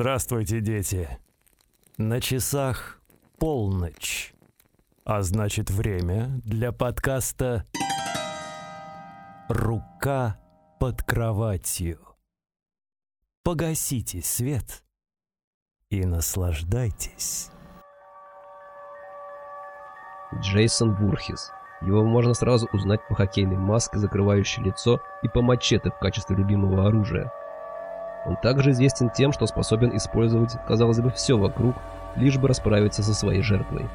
Здравствуйте, дети. На часах полночь. А значит, время для подкаста «Рука под кроватью». Погасите свет и наслаждайтесь. Джейсон Вурхис. Его можно сразу узнать по хоккейной маске, закрывающей лицо, и по мачете в качестве любимого оружия. Он также известен тем, что способен использовать, казалось бы, все вокруг, лишь бы расправиться со своей жертвой.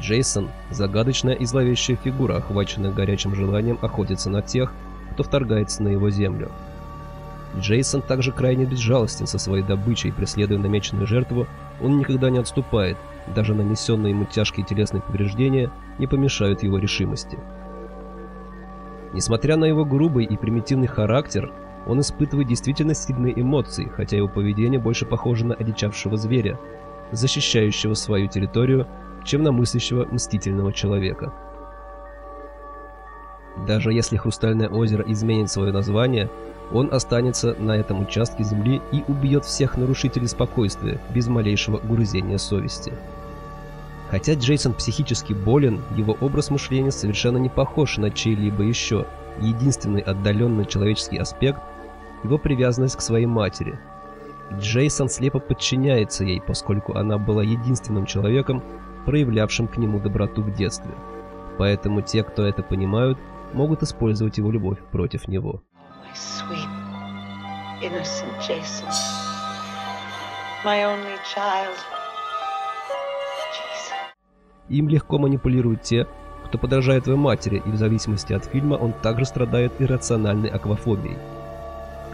Джейсон – загадочная и зловещая фигура, охваченная горячим желанием охотиться на тех, кто вторгается на его землю. Джейсон также крайне безжалостен со своей добычей, преследуя намеченную жертву, он никогда не отступает, даже нанесенные ему тяжкие телесные повреждения не помешают его решимости. Несмотря на его грубый и примитивный характер, он испытывает действительно сильные эмоции, хотя его поведение больше похоже на одичавшего зверя, защищающего свою территорию, чем на мыслящего мстительного человека. Даже если Хрустальное озеро изменит свое название, он останется на этом участке земли и убьет всех нарушителей спокойствия без малейшего грузения совести. Хотя Джейсон психически болен, его образ мышления совершенно не похож на чей-либо еще. Единственный отдаленный человеческий аспект – его привязанность к своей матери. Джейсон слепо подчиняется ей, поскольку она была единственным человеком, проявлявшим к нему доброту в детстве. Поэтому те, кто это понимают, могут использовать его любовь против него. Им легко манипулируют те, кто подражает твоей матери, и в зависимости от фильма он также страдает иррациональной аквафобией.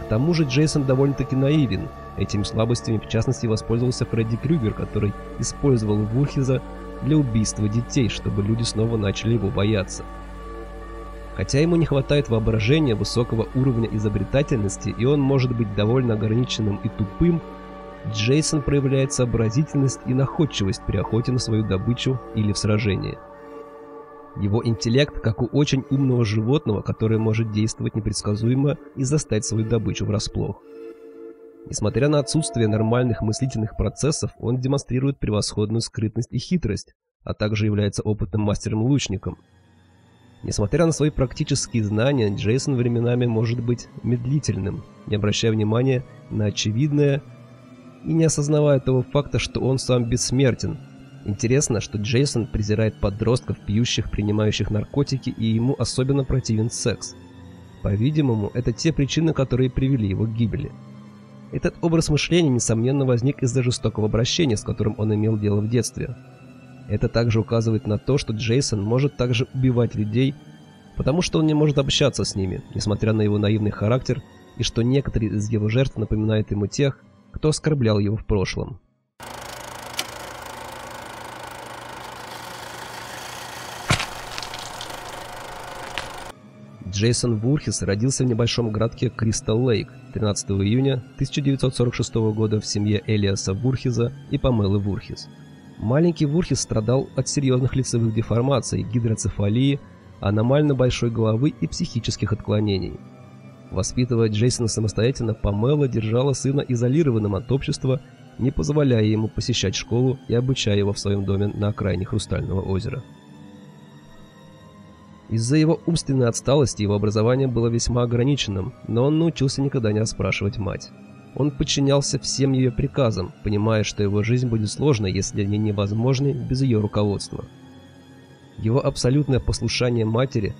К тому же Джейсон довольно-таки наивен. Этими слабостями в частности воспользовался Фредди Крюгер, который использовал Вурхиза для убийства детей, чтобы люди снова начали его бояться. Хотя ему не хватает воображения, высокого уровня изобретательности, и он может быть довольно ограниченным и тупым, Джейсон проявляет сообразительность и находчивость при охоте на свою добычу или в сражении. Его интеллект, как у очень умного животного, которое может действовать непредсказуемо и застать свою добычу врасплох. Несмотря на отсутствие нормальных мыслительных процессов, он демонстрирует превосходную скрытность и хитрость, а также является опытным мастером-лучником – Несмотря на свои практические знания, Джейсон временами может быть медлительным, не обращая внимания на очевидное и не осознавая того факта, что он сам бессмертен. Интересно, что Джейсон презирает подростков, пьющих, принимающих наркотики, и ему особенно противен секс. По-видимому, это те причины, которые привели его к гибели. Этот образ мышления, несомненно, возник из-за жестокого обращения, с которым он имел дело в детстве. Это также указывает на то, что Джейсон может также убивать людей, потому что он не может общаться с ними, несмотря на его наивный характер, и что некоторые из его жертв напоминают ему тех, кто оскорблял его в прошлом. Джейсон Вурхис родился в небольшом городке Кристал Лейк 13 июня 1946 года в семье Элиаса Вурхиза и Памелы Вурхис. Маленький Вурхис страдал от серьезных лицевых деформаций, гидроцефалии, аномально большой головы и психических отклонений. Воспитывая Джейсона самостоятельно, Памела держала сына изолированным от общества, не позволяя ему посещать школу и обучая его в своем доме на окраине Хрустального озера. Из-за его умственной отсталости его образование было весьма ограниченным, но он научился никогда не расспрашивать мать. Он подчинялся всем ее приказам, понимая, что его жизнь будет сложной, если они невозможны без ее руководства. Его абсолютное послушание матери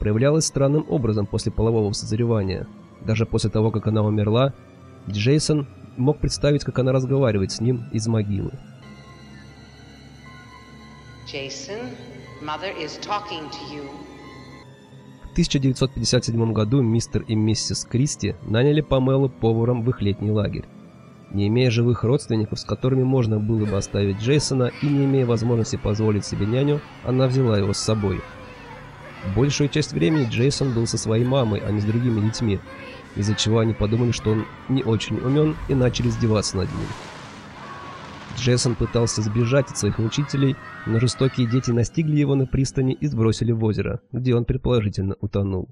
проявлялось странным образом после полового созревания. Даже после того, как она умерла, Джейсон мог представить, как она разговаривает с ним из могилы. Jason, В 1957 году мистер и миссис Кристи наняли Памелу поваром в их летний лагерь. Не имея живых родственников, с которыми можно было бы оставить Джейсона, и не имея возможности позволить себе няню, она взяла его с собой. Большую часть времени Джейсон был со своей мамой, а не с другими детьми, из-за чего они подумали, что он не очень умен и начали издеваться над ним. Джейсон пытался сбежать от своих учителей, но жестокие дети настигли его на пристани и сбросили в озеро, где он предположительно утонул.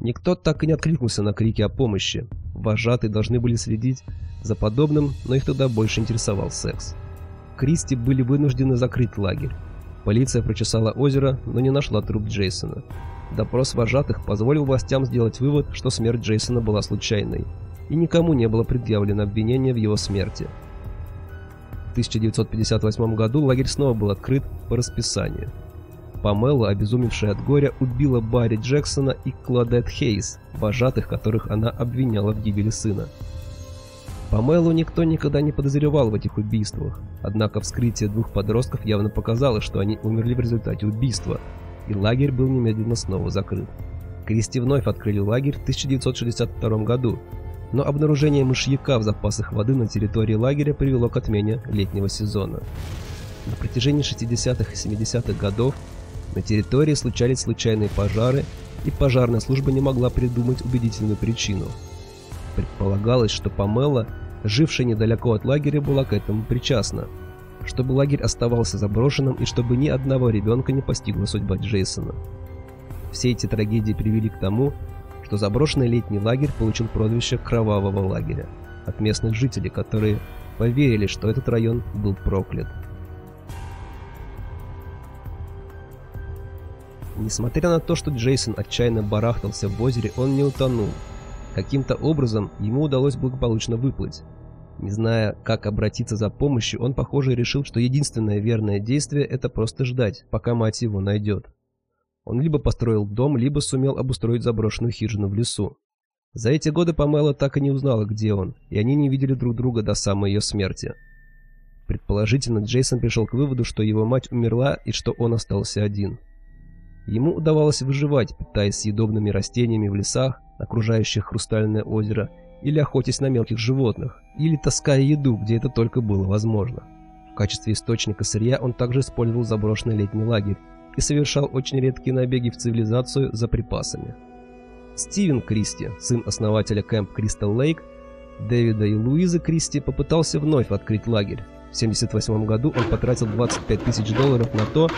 Никто так и не откликнулся на крики о помощи. Вожатые должны были следить за подобным, но их тогда больше интересовал секс. Кристи были вынуждены закрыть лагерь. Полиция прочесала озеро, но не нашла труп Джейсона. Допрос вожатых позволил властям сделать вывод, что смерть Джейсона была случайной, и никому не было предъявлено обвинение в его смерти. В 1958 году лагерь снова был открыт по расписанию. Памела, обезумевшая от горя, убила Барри Джексона и Кладет Хейс, вожатых, которых она обвиняла в гибели сына. Памелу никто никогда не подозревал в этих убийствах, однако вскрытие двух подростков явно показало, что они умерли в результате убийства, и лагерь был немедленно снова закрыт. Кристи вновь открыли лагерь в 1962 году, но обнаружение мышьяка в запасах воды на территории лагеря привело к отмене летнего сезона. На протяжении 60-х и 70-х годов на территории случались случайные пожары, и пожарная служба не могла придумать убедительную причину. Предполагалось, что Памела, жившая недалеко от лагеря, была к этому причастна. Чтобы лагерь оставался заброшенным и чтобы ни одного ребенка не постигла судьба Джейсона. Все эти трагедии привели к тому, что заброшенный летний лагерь получил прозвище «Кровавого лагеря» от местных жителей, которые поверили, что этот район был проклят. Несмотря на то, что Джейсон отчаянно барахтался в озере, он не утонул. Каким-то образом ему удалось благополучно выплыть. Не зная, как обратиться за помощью, он, похоже, решил, что единственное верное действие – это просто ждать, пока мать его найдет. Он либо построил дом, либо сумел обустроить заброшенную хижину в лесу. За эти годы Памела так и не узнала, где он, и они не видели друг друга до самой ее смерти. Предположительно, Джейсон пришел к выводу, что его мать умерла и что он остался один. Ему удавалось выживать, питаясь съедобными растениями в лесах, окружающих хрустальное озеро, или охотясь на мелких животных, или таская еду, где это только было возможно. В качестве источника сырья он также использовал заброшенный летний лагерь и совершал очень редкие набеги в цивилизацию за припасами. Стивен Кристи, сын основателя Кэмп Кристал Лейк, Дэвида и Луизы Кристи попытался вновь открыть лагерь. В 1978 году он потратил 25 тысяч долларов на то,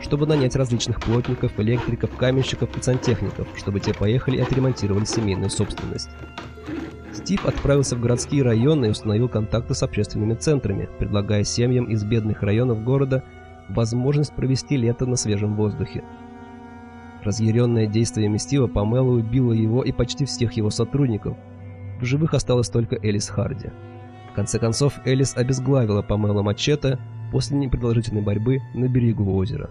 чтобы нанять различных плотников, электриков, каменщиков и сантехников, чтобы те поехали и отремонтировали семейную собственность. Стив отправился в городские районы и установил контакты с общественными центрами, предлагая семьям из бедных районов города возможность провести лето на свежем воздухе. Разъяренное действиями Стива Памела убило его и почти всех его сотрудников. В живых осталась только Элис Харди. В конце концов, Элис обезглавила Памела Мачете после непродолжительной борьбы на берегу озера.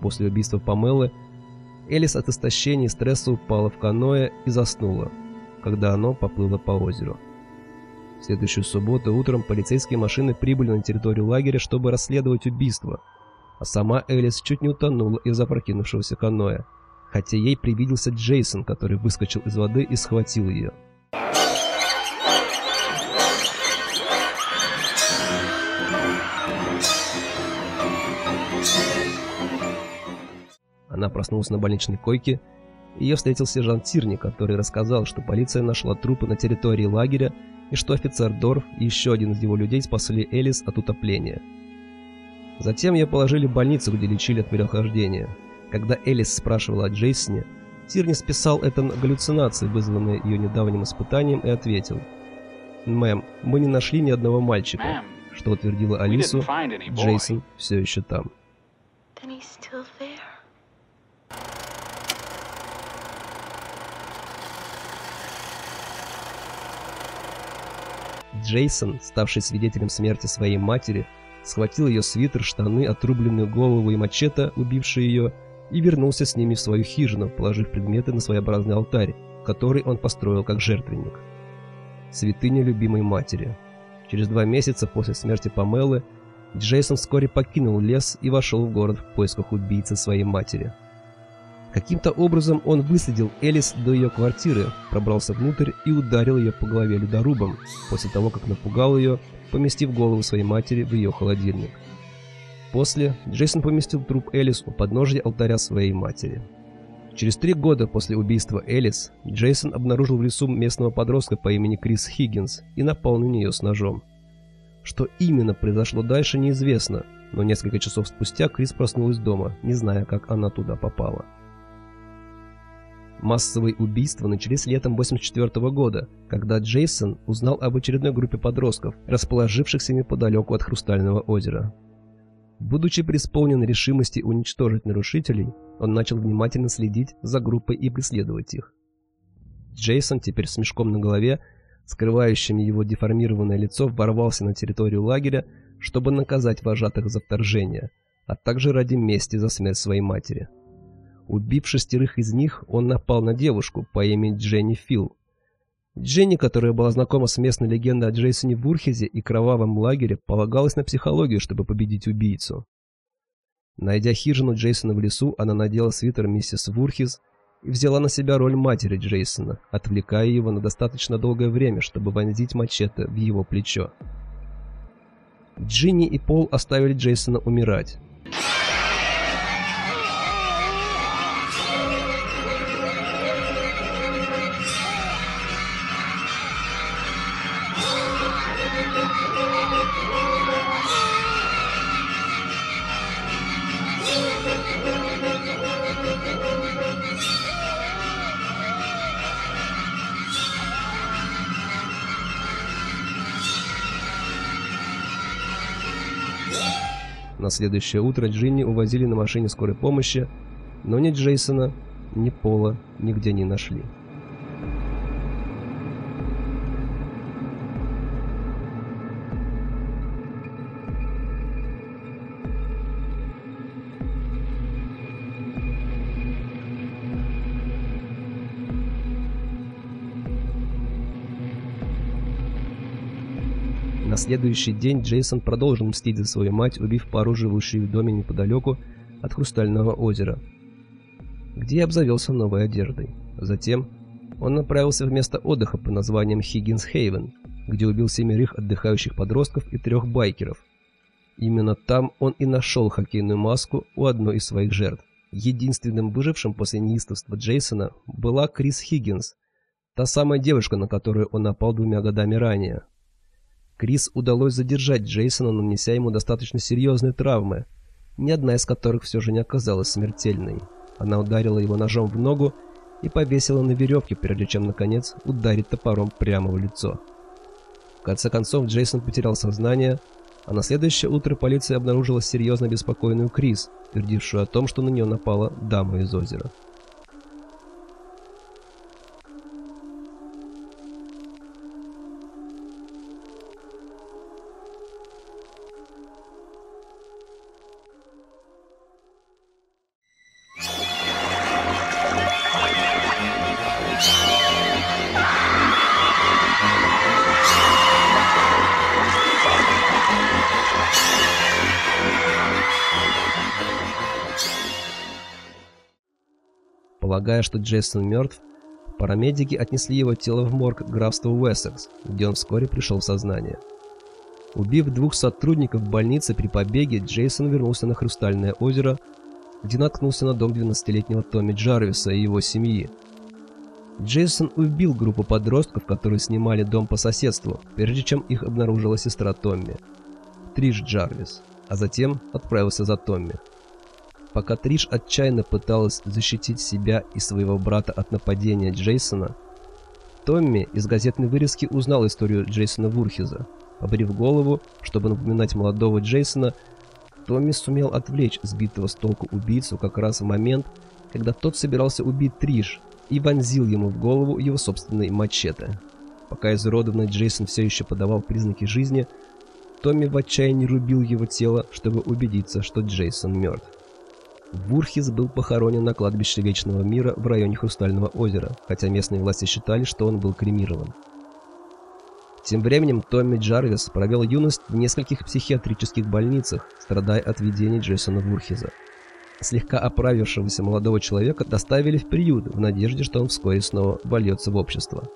После убийства Памелы Элис от истощения и стресса упала в каноэ и заснула, когда оно поплыло по озеру. В следующую субботу утром полицейские машины прибыли на территорию лагеря, чтобы расследовать убийство, а сама Элис чуть не утонула из-за прокинувшегося каноэ, хотя ей привиделся Джейсон, который выскочил из воды и схватил ее. Она проснулась на больничной койке, ее встретил сержант Тирни, который рассказал, что полиция нашла трупы на территории лагеря и что офицер Дорф и еще один из его людей спасли Элис от утопления. Затем ее положили в больницу, где лечили от переохлаждения. Когда Элис спрашивала о Джейсоне, Тирни списал это на галлюцинации, вызванные ее недавним испытанием, и ответил. «Мэм, мы не нашли ни одного мальчика», что утвердила Алису, Джейсон все еще там. Then he's still there. Джейсон, ставший свидетелем смерти своей матери, схватил ее свитер, штаны, отрубленную голову и мачете, убившие ее, и вернулся с ними в свою хижину, положив предметы на своеобразный алтарь, который он построил как жертвенник. Святыня любимой матери. Через два месяца после смерти Памелы Джейсон вскоре покинул лес и вошел в город в поисках убийцы своей матери. Каким-то образом он выследил Элис до ее квартиры, пробрался внутрь и ударил ее по голове ледорубом, после того, как напугал ее, поместив голову своей матери в ее холодильник. После Джейсон поместил труп Элис у подножия алтаря своей матери. Через три года после убийства Элис Джейсон обнаружил в лесу местного подростка по имени Крис Хиггинс и напал на нее с ножом. Что именно произошло дальше, неизвестно, но несколько часов спустя Крис проснулась дома, не зная, как она туда попала. Массовые убийства начались летом 1984 года, когда Джейсон узнал об очередной группе подростков, расположившихся неподалеку от Хрустального озера. Будучи преисполнен решимости уничтожить нарушителей, он начал внимательно следить за группой и преследовать их. Джейсон, теперь с мешком на голове, скрывающим его деформированное лицо, ворвался на территорию лагеря, чтобы наказать вожатых за вторжение, а также ради мести за смерть своей матери. Убив шестерых из них, он напал на девушку по имени Дженни Фил. Дженни, которая была знакома с местной легендой о Джейсоне Вурхезе и кровавом лагере, полагалась на психологию, чтобы победить убийцу. Найдя хижину Джейсона в лесу, она надела свитер миссис Вурхиз и взяла на себя роль матери Джейсона, отвлекая его на достаточно долгое время, чтобы вонзить мачете в его плечо. Джинни и Пол оставили Джейсона умирать. На следующее утро Джинни увозили на машине скорой помощи, но ни Джейсона, ни Пола нигде не нашли. На следующий день Джейсон продолжил мстить за свою мать, убив пару живущую в доме неподалеку от Хрустального озера, где обзавелся новой одеждой. Затем он направился в место отдыха по названием Хиггинс Хейвен, где убил семерых отдыхающих подростков и трех байкеров. Именно там он и нашел хоккейную маску у одной из своих жертв. Единственным выжившим после неистовства Джейсона была Крис Хиггинс, та самая девушка, на которую он напал двумя годами ранее. Крис удалось задержать Джейсона, нанеся ему достаточно серьезные травмы, ни одна из которых все же не оказалась смертельной. Она ударила его ножом в ногу и повесила на веревке, прежде чем, наконец, ударить топором прямо в лицо. В конце концов, Джейсон потерял сознание, а на следующее утро полиция обнаружила серьезно беспокойную Крис, твердившую о том, что на нее напала дама из озера. Полагая, что Джейсон мертв, парамедики отнесли его тело в морг графства Уэссекс, где он вскоре пришел в сознание. Убив двух сотрудников больницы при побеге, Джейсон вернулся на Хрустальное озеро, где наткнулся на дом 12-летнего Томми Джарвиса и его семьи. Джейсон убил группу подростков, которые снимали дом по соседству, прежде чем их обнаружила сестра Томми, Триш Джарвис, а затем отправился за Томми. Пока Триш отчаянно пыталась защитить себя и своего брата от нападения Джейсона, Томми из газетной вырезки узнал историю Джейсона Вурхиза. Побрив голову, чтобы напоминать молодого Джейсона, Томми сумел отвлечь сбитого с толку убийцу как раз в момент, когда тот собирался убить Триш и вонзил ему в голову его собственный мачете. Пока изуродованный Джейсон все еще подавал признаки жизни, Томми в отчаянии рубил его тело, чтобы убедиться, что Джейсон мертв. Вурхис был похоронен на кладбище Вечного Мира в районе Хрустального озера, хотя местные власти считали, что он был кремирован. Тем временем Томми Джарвис провел юность в нескольких психиатрических больницах, страдая от видений Джейсона Вурхиза. Слегка оправившегося молодого человека доставили в приют в надежде, что он вскоре снова вольется в общество.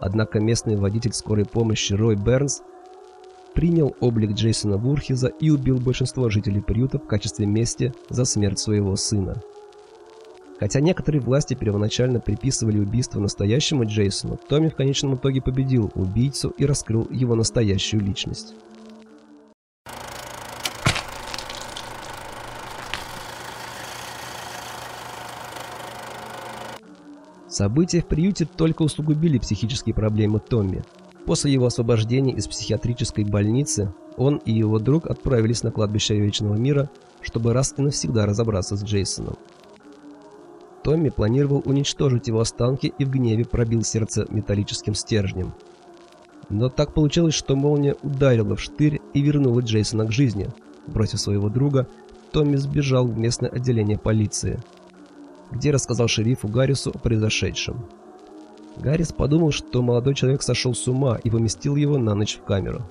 Однако местный водитель скорой помощи Рой Бернс принял облик Джейсона Вурхиза и убил большинство жителей приюта в качестве мести за смерть своего сына. Хотя некоторые власти первоначально приписывали убийство настоящему Джейсону, Томми в конечном итоге победил убийцу и раскрыл его настоящую личность. События в приюте только усугубили психические проблемы Томми. После его освобождения из психиатрической больницы он и его друг отправились на кладбище Вечного Мира, чтобы раз и навсегда разобраться с Джейсоном. Томми планировал уничтожить его останки и в гневе пробил сердце металлическим стержнем. Но так получилось, что молния ударила в штырь и вернула Джейсона к жизни. Бросив своего друга, Томми сбежал в местное отделение полиции, где рассказал шерифу Гаррису о произошедшем. Гаррис подумал, что молодой человек сошел с ума и поместил его на ночь в камеру.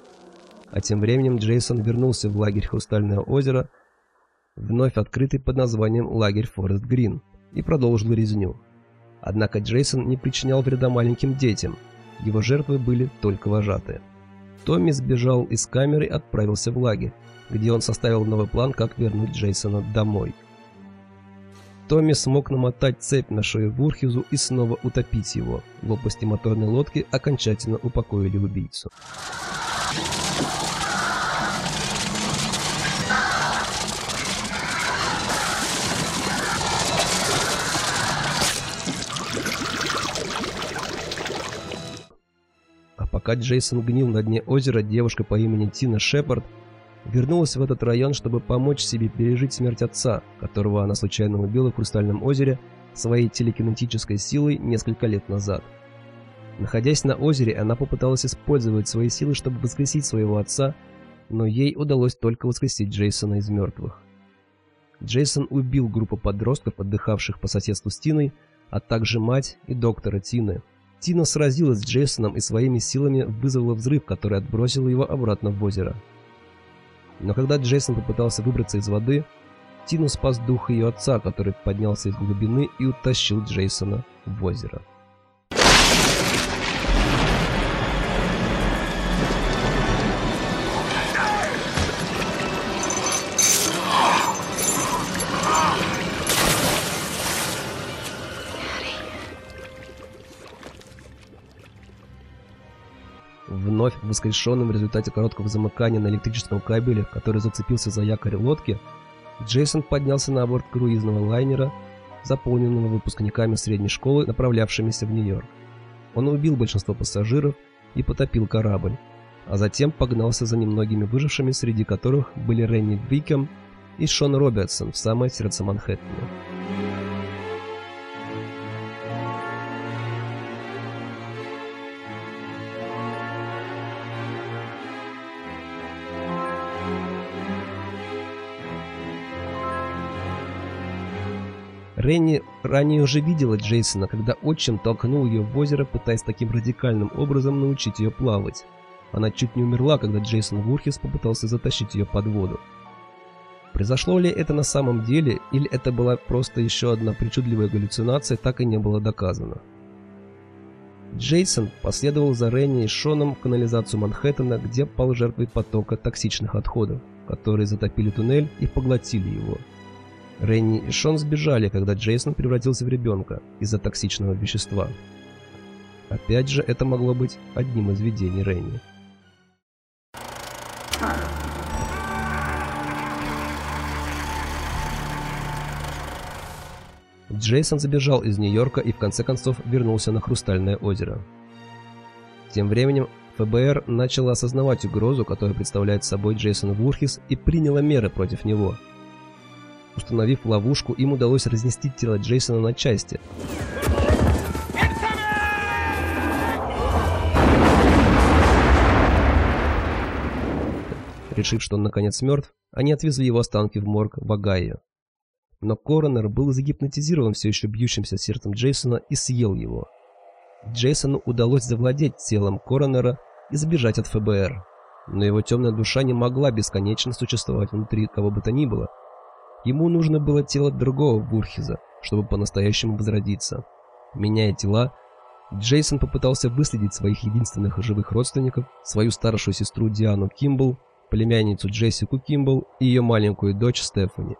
А тем временем Джейсон вернулся в лагерь Хрустальное озеро, вновь открытый под названием лагерь Форест Грин, и продолжил резню. Однако Джейсон не причинял вреда маленьким детям, его жертвы были только вожатые. Томми сбежал из камеры и отправился в лагерь, где он составил новый план, как вернуть Джейсона домой. Томми смог намотать цепь на шею Вурхизу и снова утопить его. Лопасти моторной лодки окончательно упокоили убийцу. А пока Джейсон гнил на дне озера, девушка по имени Тина Шепард вернулась в этот район, чтобы помочь себе пережить смерть отца, которого она случайно убила в Хрустальном озере своей телекинетической силой несколько лет назад. Находясь на озере, она попыталась использовать свои силы, чтобы воскресить своего отца, но ей удалось только воскресить Джейсона из мертвых. Джейсон убил группу подростков, отдыхавших по соседству с Тиной, а также мать и доктора Тины. Тина сразилась с Джейсоном и своими силами вызвала взрыв, который отбросил его обратно в озеро. Но когда Джейсон попытался выбраться из воды, Тину спас дух ее отца, который поднялся из глубины и утащил Джейсона в озеро. Воскрешенным в результате короткого замыкания на электрическом кабеле, который зацепился за якорь лодки, Джейсон поднялся на борт круизного лайнера, заполненного выпускниками средней школы, направлявшимися в Нью-Йорк. Он убил большинство пассажиров и потопил корабль, а затем погнался за немногими выжившими, среди которых были Ренни Двикем и Шон Робертсон в самое сердце Манхэттена. Ренни ранее уже видела Джейсона, когда отчим толкнул ее в озеро, пытаясь таким радикальным образом научить ее плавать. Она чуть не умерла, когда Джейсон Вурхис попытался затащить ее под воду. Произошло ли это на самом деле, или это была просто еще одна причудливая галлюцинация, так и не было доказано. Джейсон последовал за Ренни и Шоном в канализацию Манхэттена, где пал жертвой потока токсичных отходов, которые затопили туннель и поглотили его. Ренни и Шон сбежали, когда Джейсон превратился в ребенка из-за токсичного вещества. Опять же, это могло быть одним из видений Ренни. Джейсон забежал из Нью-Йорка и в конце концов вернулся на Хрустальное озеро. Тем временем ФБР начало осознавать угрозу, которую представляет собой Джейсон Вурхис, и приняло меры против него – Установив ловушку, им удалось разнести тело Джейсона на части. Решив, что он наконец мертв, они отвезли его останки в морг в Огайо. Но коронер был загипнотизирован все еще бьющимся сердцем Джейсона и съел его. Джейсону удалось завладеть телом коронера и сбежать от ФБР. Но его темная душа не могла бесконечно существовать внутри кого бы то ни было – Ему нужно было тело другого Бурхиза, чтобы по-настоящему возродиться. Меняя тела, Джейсон попытался выследить своих единственных живых родственников, свою старшую сестру Диану Кимбл, племянницу Джессику Кимбл и ее маленькую дочь Стефани.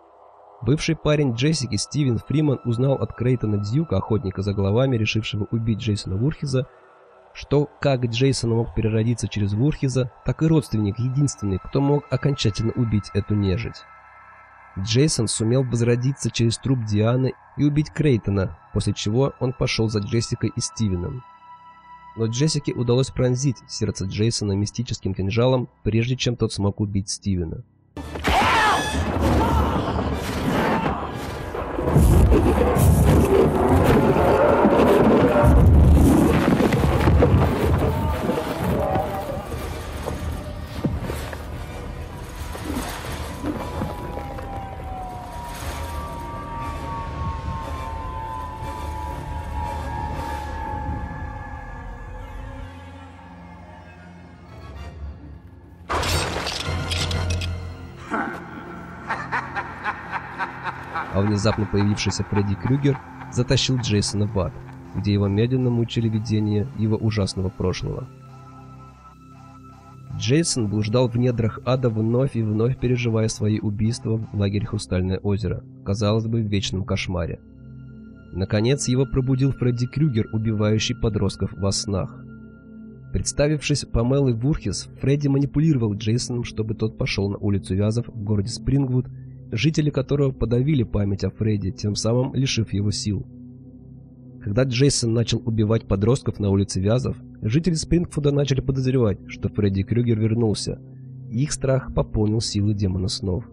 Бывший парень Джессики Стивен Фриман узнал от Крейтона Дьюка, охотника за головами, решившего убить Джейсона Вурхиза, что как Джейсон мог переродиться через Вурхиза, так и родственник единственный, кто мог окончательно убить эту нежить. Джейсон сумел возродиться через труп Дианы и убить Крейтона, после чего он пошел за Джессикой и Стивеном. Но Джессике удалось пронзить сердце Джейсона мистическим кинжалом, прежде чем тот смог убить Стивена. А внезапно появившийся Фредди Крюгер затащил Джейсона в ад, где его медленно мучили видения его ужасного прошлого. Джейсон блуждал в недрах ада вновь и вновь переживая свои убийства в лагере Хрустальное озеро, казалось бы, в вечном кошмаре. Наконец его пробудил Фредди Крюгер, убивающий подростков во снах. Представившись Памелой Вурхис, Фредди манипулировал Джейсоном, чтобы тот пошел на улицу Вязов в городе Спрингвуд жители которого подавили память о Фредди, тем самым лишив его сил. Когда Джейсон начал убивать подростков на улице Вязов, жители Спрингфуда начали подозревать, что Фредди Крюгер вернулся, и их страх пополнил силы демона снов.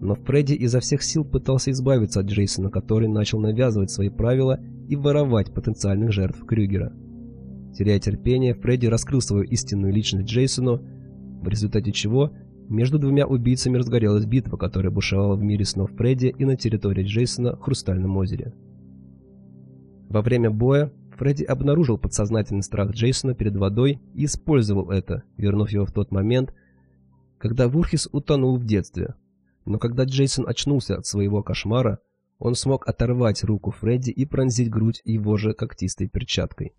Но Фредди изо всех сил пытался избавиться от Джейсона, который начал навязывать свои правила и воровать потенциальных жертв Крюгера. Теряя терпение, Фредди раскрыл свою истинную личность Джейсону, в результате чего между двумя убийцами разгорелась битва, которая бушевала в мире снов Фредди и на территории Джейсона в Хрустальном озере. Во время боя Фредди обнаружил подсознательный страх Джейсона перед водой и использовал это, вернув его в тот момент, когда Вурхис утонул в детстве. Но когда Джейсон очнулся от своего кошмара, он смог оторвать руку Фредди и пронзить грудь его же когтистой перчаткой.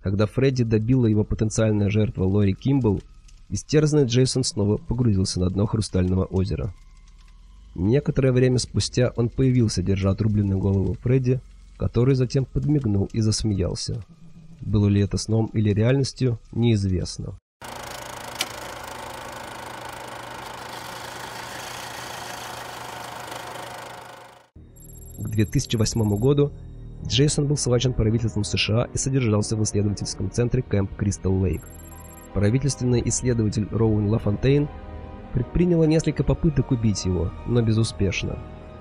Когда Фредди добила его потенциальная жертва Лори Кимбл, Истерзанный Джейсон снова погрузился на дно хрустального озера. Некоторое время спустя он появился, держа отрубленную голову Фредди, который затем подмигнул и засмеялся. Было ли это сном или реальностью, неизвестно. К 2008 году Джейсон был схвачен правительством США и содержался в исследовательском центре Кэмп Кристал Лейк правительственный исследователь Роуэн Лафонтейн предприняла несколько попыток убить его, но безуспешно.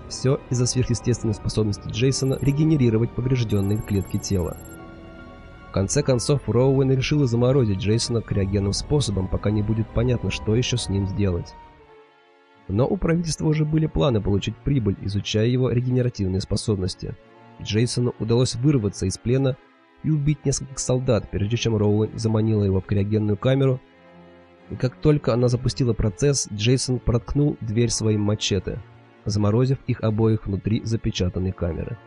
Все из-за сверхъестественной способности Джейсона регенерировать поврежденные клетки тела. В конце концов, Роуэн решила заморозить Джейсона криогенным способом, пока не будет понятно, что еще с ним сделать. Но у правительства уже были планы получить прибыль, изучая его регенеративные способности. Джейсону удалось вырваться из плена и убить нескольких солдат, прежде чем Роуэн заманила его в криогенную камеру. И как только она запустила процесс, Джейсон проткнул дверь своим мачете, заморозив их обоих внутри запечатанной камеры.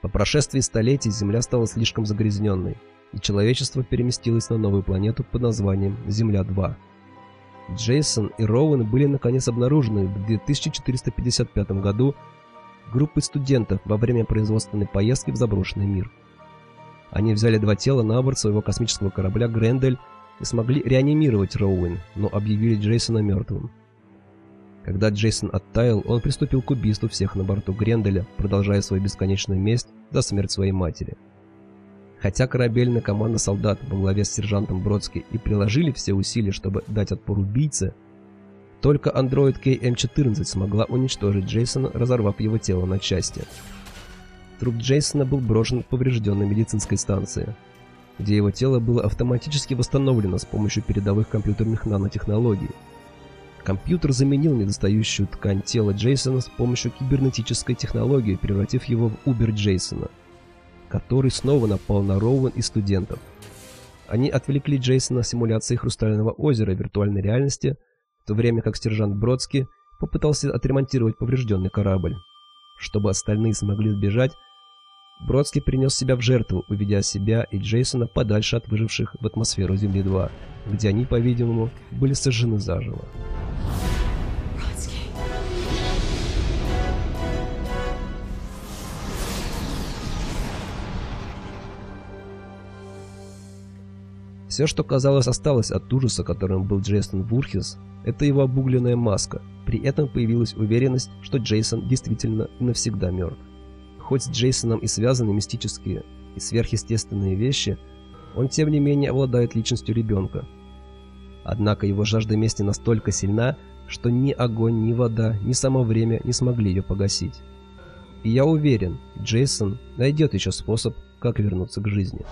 По прошествии столетий Земля стала слишком загрязненной, и человечество переместилось на новую планету под названием Земля-2. Джейсон и Роуэн были наконец обнаружены в 2455 году группы студентов во время производственной поездки в заброшенный мир. Они взяли два тела на борт своего космического корабля «Грендель» и смогли реанимировать Роуэн, но объявили Джейсона мертвым. Когда Джейсон оттаял, он приступил к убийству всех на борту Гренделя, продолжая свою бесконечную месть за смерть своей матери. Хотя корабельная команда солдат во главе с сержантом Бродски и приложили все усилия, чтобы дать отпор убийце, только андроид KM-14 смогла уничтожить Джейсона, разорвав его тело на части. Труп Джейсона был брошен в поврежденной медицинской станции, где его тело было автоматически восстановлено с помощью передовых компьютерных нанотехнологий. Компьютер заменил недостающую ткань тела Джейсона с помощью кибернетической технологии, превратив его в Убер Джейсона, который снова напал на Роуэн и студентов. Они отвлекли Джейсона симуляции Хрустального озера виртуальной реальности – то время как сержант Бродский попытался отремонтировать поврежденный корабль. Чтобы остальные смогли сбежать, Бродский принес себя в жертву, уведя себя и Джейсона подальше от выживших в атмосферу Земли-2, где они, по-видимому, были сожжены заживо. Все, что казалось осталось от ужаса, которым был Джейсон Вурхис, это его обугленная маска. При этом появилась уверенность, что Джейсон действительно навсегда мертв. Хоть с Джейсоном и связаны мистические и сверхъестественные вещи, он тем не менее обладает личностью ребенка. Однако его жажда мести настолько сильна, что ни огонь, ни вода, ни само время не смогли ее погасить. И я уверен, Джейсон найдет еще способ, как вернуться к жизни.